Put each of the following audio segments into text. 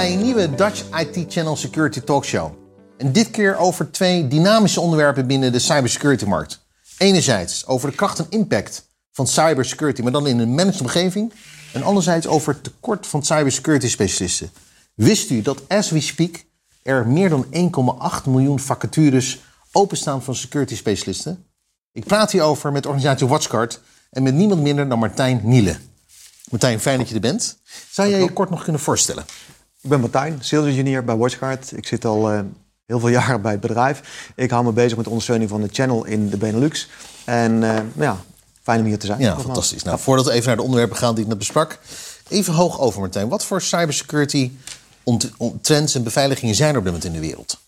bij een nieuwe Dutch IT Channel Security Talkshow. En dit keer over twee dynamische onderwerpen binnen de cybersecurity-markt. Enerzijds over de kracht en impact van cybersecurity, maar dan in een managed omgeving. En anderzijds over het tekort van cybersecurity specialisten. Wist u dat as we speak er meer dan 1,8 miljoen vacatures openstaan van security specialisten? Ik praat hierover met organisatie Watchguard en met niemand minder dan Martijn Niele. Martijn, fijn dat je er bent. Zou jij je kort nog kunnen voorstellen? Ik ben Martijn, sales engineer bij Watchguard. Ik zit al uh, heel veel jaren bij het bedrijf. Ik hou me bezig met de ondersteuning van de channel in de Benelux. En uh, nou ja, fijn om hier te zijn. Ja, fantastisch. Nou, voordat we even naar de onderwerpen gaan die ik net besprak. Even hoog over, Martijn. Wat voor cybersecurity trends en beveiligingen zijn er op dit moment in de wereld?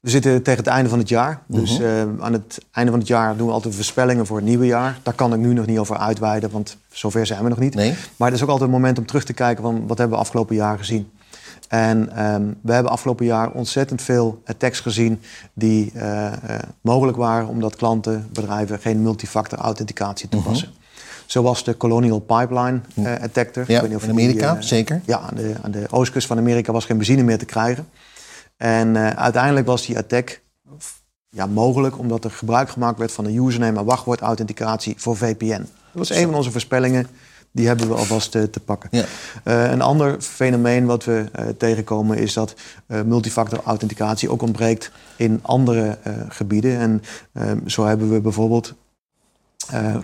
We zitten tegen het einde van het jaar. Dus uh, aan het einde van het jaar doen we altijd voorspellingen voor het nieuwe jaar. Daar kan ik nu nog niet over uitweiden, want zover zijn we nog niet. Nee. Maar het is ook altijd een moment om terug te kijken van wat hebben we afgelopen jaar gezien. En um, we hebben afgelopen jaar ontzettend veel attacks gezien die uh, uh, mogelijk waren omdat klanten, bedrijven geen multifactor authenticatie toepassen. Mm Zoals de Colonial Pipeline uh, attacker. Ja, in Amerika, die, zeker. Ja, aan de, aan de oostkust van Amerika was geen benzine meer te krijgen. En uiteindelijk was die attack ja, mogelijk omdat er gebruik gemaakt werd van een username en wachtwoordauthenticatie voor VPN. Dat was een van onze voorspellingen. Die hebben we alvast uh, te pakken. Ja. Uh, een ander fenomeen wat we tegenkomen is dat multifactor authenticatie ook ontbreekt in andere gebieden. En ehm, zo hebben we bijvoorbeeld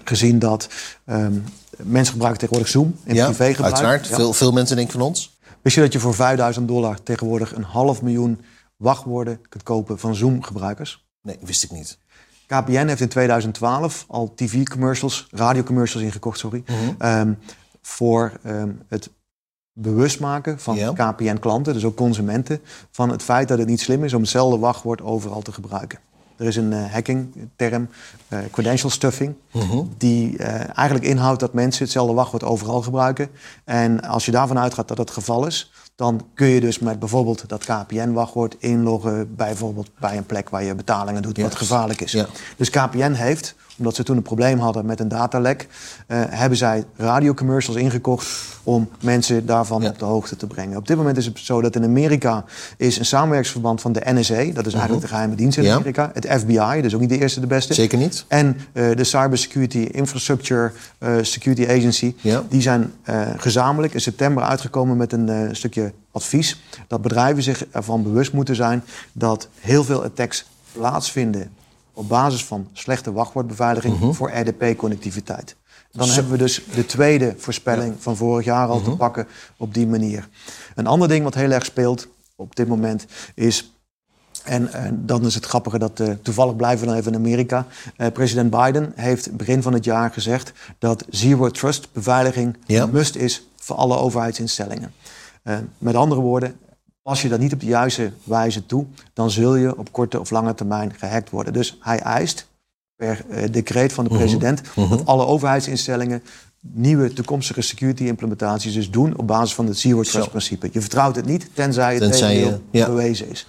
gezien dat um, mensen gebruiken tegenwoordig Zoom in ja, privégebruik. Uiteraard, ja. veel, veel mensen denken van ons. Wist je dat je voor 5000 dollar tegenwoordig een half miljoen wachtwoorden kunt kopen van Zoom-gebruikers? Nee, wist ik niet. KPN heeft in 2012 al tv-commercials, radiocommercials ingekocht, sorry. Mhm. Mm -hmm. um, voor um, het bewust maken van. KPN-klanten, dus ook consumenten, van het feit dat het niet slim is om hetzelfde wachtwoord overal te gebruiken. Er is een uh, hacking-term, uh, credential stuffing, Mhm. die uh, eigenlijk inhoudt dat mensen hetzelfde wachtwoord overal gebruiken. En als je daarvan uitgaat dat dat het geval is, dan kun je dus met bijvoorbeeld dat KPN-wachtwoord inloggen, bijvoorbeeld bij een plek waar je betalingen doet, wat gevaarlijk is. Ja. Dus KPN heeft, omdat ze toen een probleem hadden met een datalek, uh, hebben zij radiocommercials ingekocht om mensen daarvan Ja. op de hoogte te brengen. Op dit moment is het zo dat in Amerika is een samenwerkingsverband van de NSA, dat is eigenlijk de geheime dienst in. Ja. Amerika, het FBI, dus ook niet de eerste de beste. Zeker niet. En uh, de Cybersecurity Infrastructure uh, Security Agency. Ja. Die zijn gezamenlijk in september uitgekomen met een stukje advies. Dat bedrijven zich ervan bewust moeten zijn dat heel veel attacks plaatsvinden op basis van slechte wachtwoordbeveiliging Mhm. voor RDP-connectiviteit. Dan hebben we dus de tweede voorspelling van vorig jaar al Mhm. te pakken op die manier. Een ander ding wat heel erg speelt op dit moment is en, en dan is het grappige dat uh, toevallig blijven we dan even in Amerika. Uh, president Biden heeft begin van het jaar gezegd dat zero trust beveiliging Ja. een must is voor alle overheidsinstellingen. Uh, met andere woorden, als je dat niet op de juiste wijze toe, dan zul je op korte of lange termijn gehackt worden. Dus hij eist per uh, decreet van de Mhm. president Mhm. dat alle overheidsinstellingen nieuwe toekomstige security implementaties dus doen op basis van het zero trust principe. Je vertrouwt het niet tenzij het Tenzij je- tegendeel ja. bewezen is.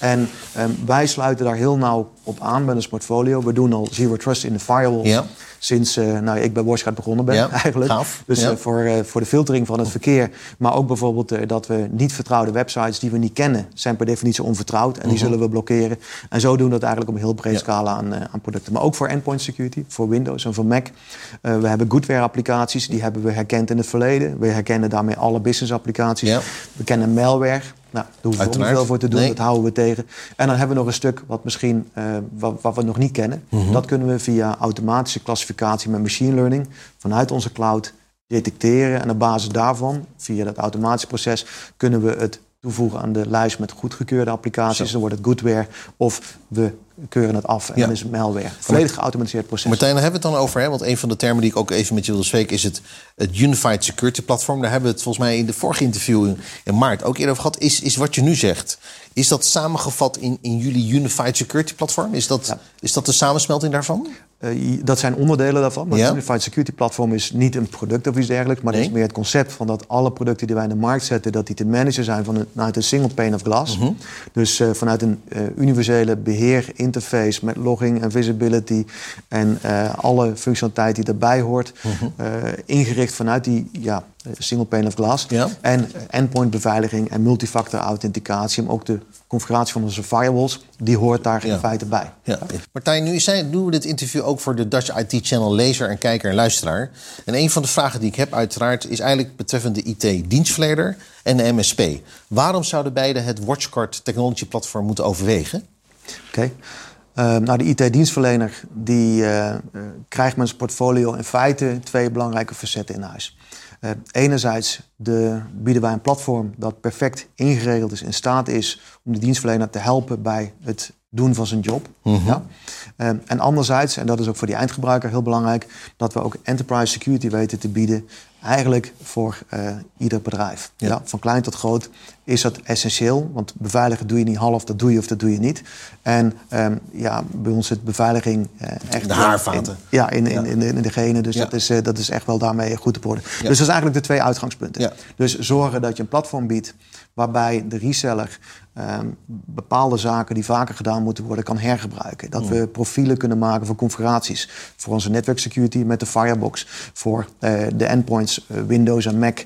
En ehm, wij sluiten daar heel nauw op aan met ons portfolio. We doen al zero trust in de firewalls Ja. Sinds uh, nou, ik bij Washguard begonnen ben Ja, eigenlijk. gaaf. Dus Ja. uh, voor, uh, voor de filtering van het verkeer. Maar ook bijvoorbeeld dat we niet vertrouwde websites die we niet kennen... zijn per definitie onvertrouwd en die zullen we blokkeren. En zo doen we dat eigenlijk op een heel breed Mhm. Ja. scala aan, aan producten. Maar ook voor endpoint security, voor Windows en voor Mac. We hebben goodware applicaties, die hebben we herkend in het verleden. We herkennen daarmee alle business applicaties. Ja. We kennen malware. Nou, daar hoeven we niet veel voor te doen, Nee. dat houden we tegen. En dan hebben we nog een stuk wat misschien uh, wat, wat we nog niet kennen. Mhm. Dat kunnen we via automatische klassificatie met machine learning vanuit onze cloud detecteren. En op basis daarvan, via dat automatische proces, kunnen we het toevoegen aan de lijst met goedgekeurde applicaties. Zo. Dan wordt het goodware of we keuren het af en Ja. dan is het malware. Volledig geautomatiseerd proces. Martijn, daar hebben we het dan over. Hè? Want een van de termen die ik ook even met je wilde spreken... is het, het Unified Security Platform. Daar hebben we het volgens mij in de vorige interview in, in maart ook eerder over gehad. Is, is wat je nu zegt, is dat samengevat in, in jullie Unified Security Platform? Is dat, Ja. is dat de samensmelting daarvan? Uh, dat zijn onderdelen daarvan. Maar Ja. het Unified Security Platform is niet een product of iets dergelijks. Maar Nee. het is meer het concept van dat alle producten die wij in de markt zetten... dat die te managen zijn vanuit een single pane of glass. Mhm. Dus uh, vanuit een uh, universele beheer interface met logging en visibility en uh, alle functionaliteit die daarbij hoort, uh, ingericht vanuit die ja, single pane of glass. Ja. En endpoint beveiliging en multifactor authenticatie, om ook de configuratie van onze firewalls, die hoort daar in feite bij. Ja. Martijn, nu zijn, doen we dit interview ook voor de Dutch IT Channel lezer en kijker en luisteraar. En een van de vragen die ik heb uiteraard is eigenlijk betreffend de IT-dienstverlener en de MSP. Waarom zouden beide het WatchGuard Technology Platform moeten overwegen? Oké. Uh, nou, de IT-dienstverlener die, uh, krijgt met zijn portfolio in feite twee belangrijke facetten in huis. Uh, enerzijds de, bieden wij een platform dat perfect ingeregeld is, in staat is om de dienstverlener te helpen bij het doen van zijn job. Mhm. ja? uh, en anderzijds, en dat is ook voor die eindgebruiker heel belangrijk, dat we ook enterprise security weten te bieden eigenlijk voor uh, ieder bedrijf. Ja. Ja. van klein tot groot is dat essentieel. Want beveiligen doe je niet half, dat doe je of dat doe je niet. En um, ja, bij ons zit beveiliging uh, echt... De haarvaten. In, ja, in, in, in, de, in degene. Dus Ja. dat, is, uh, dat is echt wel daarmee goed op orde. Dus dat is eigenlijk de twee uitgangspunten. Ja. Dus zorgen dat je een platform biedt waarbij de reseller um, bepaalde zaken die vaker gedaan moeten worden kan hergebruiken. Dat we profielen kunnen maken voor configuraties. Voor onze network security met de Firebox. Voor uh, de endpoints Windows en Mac.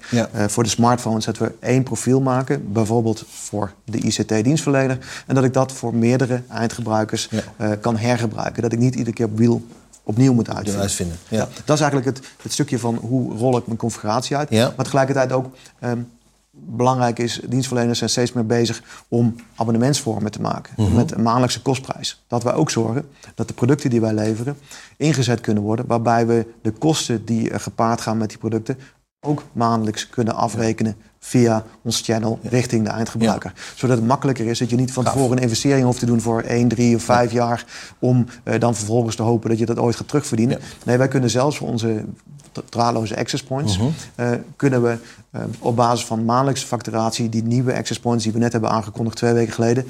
Voor de smartphones dat we één profiel maken. Bijvoorbeeld voor de ICT-dienstverlener. En dat ik dat voor meerdere eindgebruikers Ja. uh, kan hergebruiken. Dat ik niet iedere keer op wiel opnieuw moet uitvinden. uitvinden. Ja. Dat is eigenlijk het, het stukje van hoe rol ik mijn configuratie uit. Ja. Maar tegelijkertijd ook um, belangrijk is, dienstverleners zijn steeds meer bezig om abonnementsvormen te maken. Mhm. Met een maandelijkse kostprijs. Dat wij ook zorgen dat de producten die wij leveren ingezet kunnen worden. Waarbij we de kosten die er gepaard gaan met die producten ook maandelijks kunnen afrekenen via ons channel richting de eindgebruiker. Zodat het makkelijker is dat je niet van Gaaf. tevoren een investering hoeft te doen voor 1, 3 of 5 jaar om uh, dan vervolgens te hopen dat je dat ooit gaat terugverdienen. Nee, wij kunnen zelfs voor onze draadloze access points Mhm. uh, kunnen we uh, op basis van maandelijkse facturatie die nieuwe access points die we net hebben aangekondigd twee weken geleden,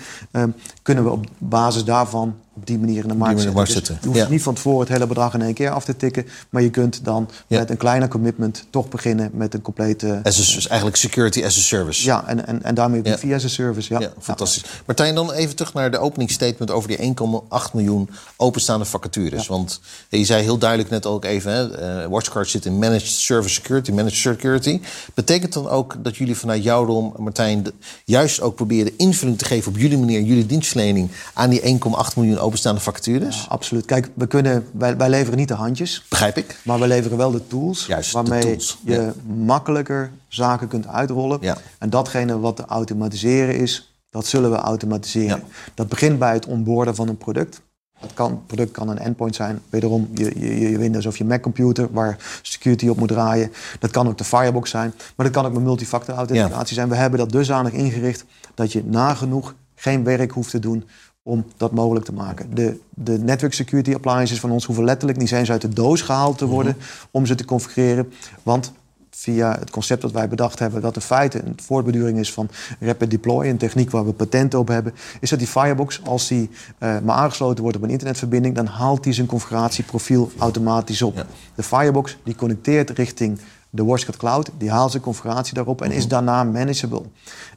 kunnen we op basis daarvan op die manier in de markt zetten. Dus je hoeft Ja. niet van tevoren het hele bedrag in één keer af te tikken, maar je kunt dan Ja. met een kleiner commitment toch beginnen met een complete As a, dus eigenlijk security as a service. ja, en, en, en daarmee Ja. via zijn service. Ja, fantastisch. Martijn, dan even terug naar de openingsstatement over die 1,8 miljoen openstaande vacatures. Want je zei heel duidelijk net ook even, hè, eh, WatchGuard zit in Managed Service Security, Managed Security. Betekent dan ook dat jullie vanuit jouw rol, Martijn, juist ook proberen invulling te geven op jullie manier, jullie dienstverlening aan die 1,8 miljoen openstaande vacatures? Ja, absoluut. Kijk, we kunnen, wij, wij leveren niet de handjes, Begrijp ik? maar we leveren wel de tools. Juist, de waarmee tools, je ja. makkelijker zaken kunt uitrollen. Ja. En datgene wat te automatiseren is, dat zullen we automatiseren. Dat begint bij het onboarden van een product. Dat kan, het product kan een endpoint zijn, wederom je, je, je Windows of je Mac computer waar security op moet draaien. Dat kan ook de Firebox zijn, maar dat kan ook met multifactor authenticatie zijn. We hebben dat dusdanig ingericht dat je nagenoeg geen werk hoeft te doen om dat mogelijk te maken. De, de network security appliances van ons hoeven letterlijk niet eens uit de doos gehaald te worden om ze te configureren. Want via het concept dat wij bedacht hebben, dat in feite een voortbeduring is van rapid deploy, een techniek waar we patenten op hebben, is dat die Firebox, als die uh, maar aangesloten wordt op een internetverbinding, dan haalt die zijn configuratieprofiel automatisch op. Ja. De Firebox die connecteert richting de WatchGuard Cloud, die haalt zijn configuratie daarop en is daarna manageable.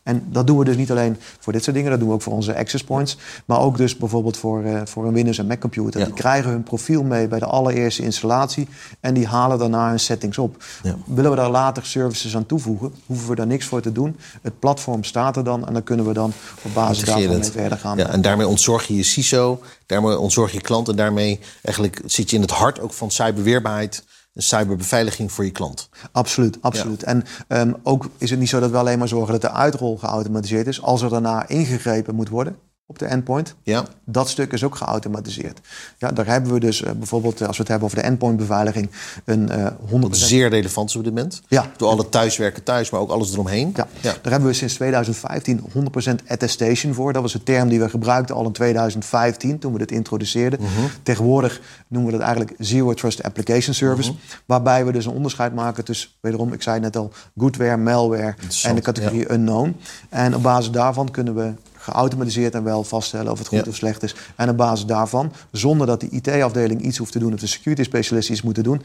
En dat doen we dus niet alleen voor dit soort dingen, dat doen we ook voor onze access points, maar ook dus bijvoorbeeld voor, uh, voor een Windows en Mac computer. Ja. Die krijgen hun profiel mee bij de allereerste installatie en die halen daarna hun settings op. Ja. Willen we daar later services aan toevoegen, hoeven we daar niks voor te doen. Het platform staat er dan en dan kunnen we dan op basis daarvan mee verder gaan. Ja, en daarmee ontzorg je je CISO, daarmee ontzorg je je klant... en daarmee eigenlijk zit je in het hart ook van cyberweerbaarheid... cyberbeveiliging voor je klant. Absoluut, absoluut. En um, ook is het niet zo dat we alleen maar zorgen dat de uitrol geautomatiseerd is. Als er daarna ingegrepen moet worden op de endpoint, Ja, dat stuk is ook geautomatiseerd. Ja, daar hebben we dus uh, bijvoorbeeld, als we het hebben over de endpointbeveiliging, een uh, 100%... dat is zeer relevant op dit moment. Ja. Door alle thuiswerken thuis, maar ook alles eromheen. Ja, daar hebben we sinds 2015 100% attestation voor. Dat was een term die we gebruikten al in 2015 toen we dit introduceerden. Mhm. Tegenwoordig noemen we dat eigenlijk Zero Trust Application Service. Mhm. Waarbij we dus een onderscheid maken tussen, wederom, ik zei het net al, goodware, malware en de categorie unknown. En op basis daarvan kunnen we geautomatiseerd en wel vaststellen of het goed Ja. of slecht is. En op basis daarvan, zonder dat die IT-afdeling iets hoeft te doen of de security specialist iets moeten doen,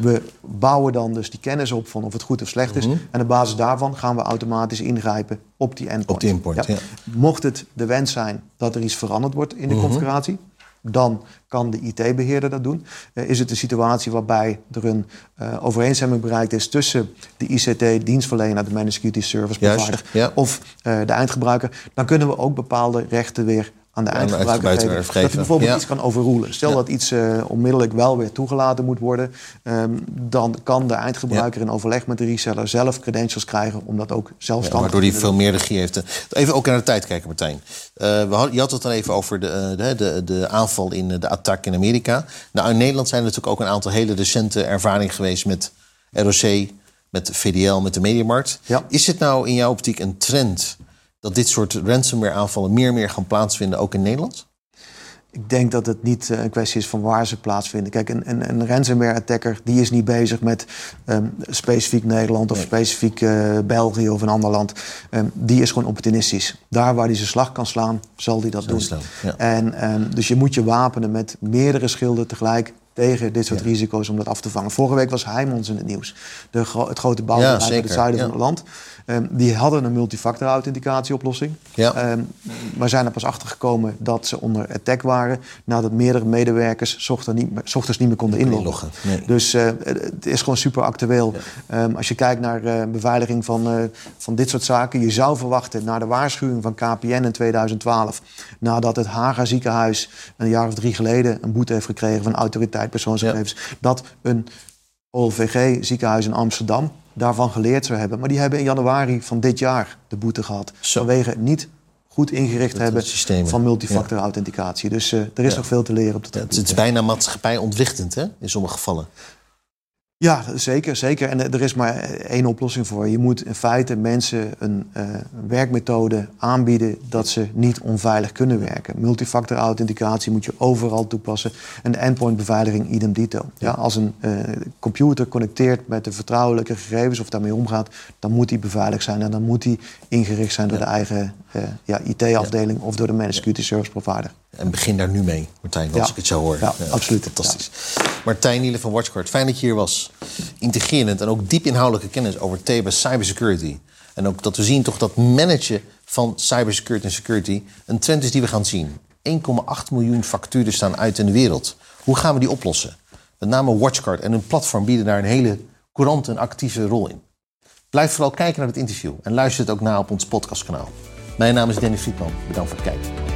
we bouwen dan dus die kennis op van of het goed of slecht is. En op basis daarvan gaan we automatisch ingrijpen op die endpoint. Op die endpoint, ja. Mocht het de wens zijn dat er iets veranderd wordt in de configuratie, dan kan de IT-beheerder dat doen. Uh, is het een situatie waarbij er een uh, overeenstemming bereikt is tussen de ICT-dienstverlener, de Managed Security Service Provider, ja. of uh, de eindgebruiker, dan kunnen we ook bepaalde rechten weer aan de eindgebruiker geven. Dat hij bijvoorbeeld ja. iets kan overroelen. Stel dat iets uh, onmiddellijk wel weer toegelaten moet worden... Um, dan kan de eindgebruiker ja. in overleg met de reseller zelf credentials krijgen... om dat ook zelfstandig ja, Waardoor hij veel meer regie heeft. Even ook naar de tijd kijken, Martijn. Uh, we had, je had het dan even over de, de, de, de aanval in de attack in Amerika. Nou, in Nederland zijn er natuurlijk ook een aantal hele recente ervaringen geweest... met ROC, met VDL, met de Mediamarkt. Is het nou in jouw optiek een trend dat dit soort ransomware aanvallen meer en meer gaan plaatsvinden, ook in Nederland? Ik denk dat het niet een kwestie is van waar ze plaatsvinden. Kijk, een, een, een ransomware-attacker die is niet bezig met um, specifiek Nederland of nee. specifiek uh, België of een ander land. Um, die is gewoon opportunistisch. Daar waar hij zijn slag kan slaan, zal hij dat zal doen. Slaan, ja. En um, dus je moet je wapenen met meerdere schilden tegelijk tegen dit soort ja. risico's om dat af te vangen. Vorige week was Heijmans in het nieuws. De gro het grote bouwbedrijf ja, in het zuiden ja. van het land. Um, die hadden een multifactor authenticatieoplossing. Ja. Um, maar zijn er pas achter gekomen dat ze onder attack waren... nadat meerdere medewerkers ochtends niet meer, ochtends niet meer konden inloggen. inloggen. Nee. Dus uh, het is gewoon super actueel. Um, als je kijkt naar uh, beveiliging van, uh, van dit soort zaken... je zou verwachten, na de waarschuwing van KPN in 2012... nadat het Haga ziekenhuis een jaar of drie geleden... een boete heeft gekregen van autoriteit persoonsgegevens... Ja. dat een OLVG ziekenhuis in Amsterdam daarvan geleerd zou hebben. Maar die hebben in januari van dit jaar de boete gehad. Zo. Vanwege niet goed ingericht dat hebben systemen. van multifactor authenticatie. Dus uh, er is ja. nog veel te leren op dat ja, Het is bijna maatschappijontwrichtend hè, in sommige gevallen. Ja, zeker, zeker. En er is maar één oplossing voor. Je moet in feite mensen een uh, werkmethode aanbieden dat ze niet onveilig kunnen werken. Multifactor authenticatie moet je overal toepassen. En de endpoint beveiliging idem dito. Ja, als een uh, computer connecteert met de vertrouwelijke gegevens of daarmee omgaat, dan moet die beveiligd zijn en dan moet die ingericht zijn door ja. de eigen uh, ja, IT-afdeling of door de Managed Security Service Provider. En begin daar nu mee, Martijn, als ja. ik het zo hoor. Ja, ja absoluut. Fantastisch. Martijn Nielen van WatchGuard, fijn dat je hier was. Integrerend en ook diep inhoudelijke kennis over thema cybersecurity. En ook dat we zien toch dat managen van cybersecurity en security een trend is die we gaan zien. 1,8 miljoen facturen staan uit in de wereld. Hoe gaan we die oplossen? Met name WatchGuard en hun platform bieden daar een hele courante en actieve rol in. Blijf vooral kijken naar het interview en luister het ook na op ons podcastkanaal. Mijn naam is Danny Friedman. Bedankt voor het kijken.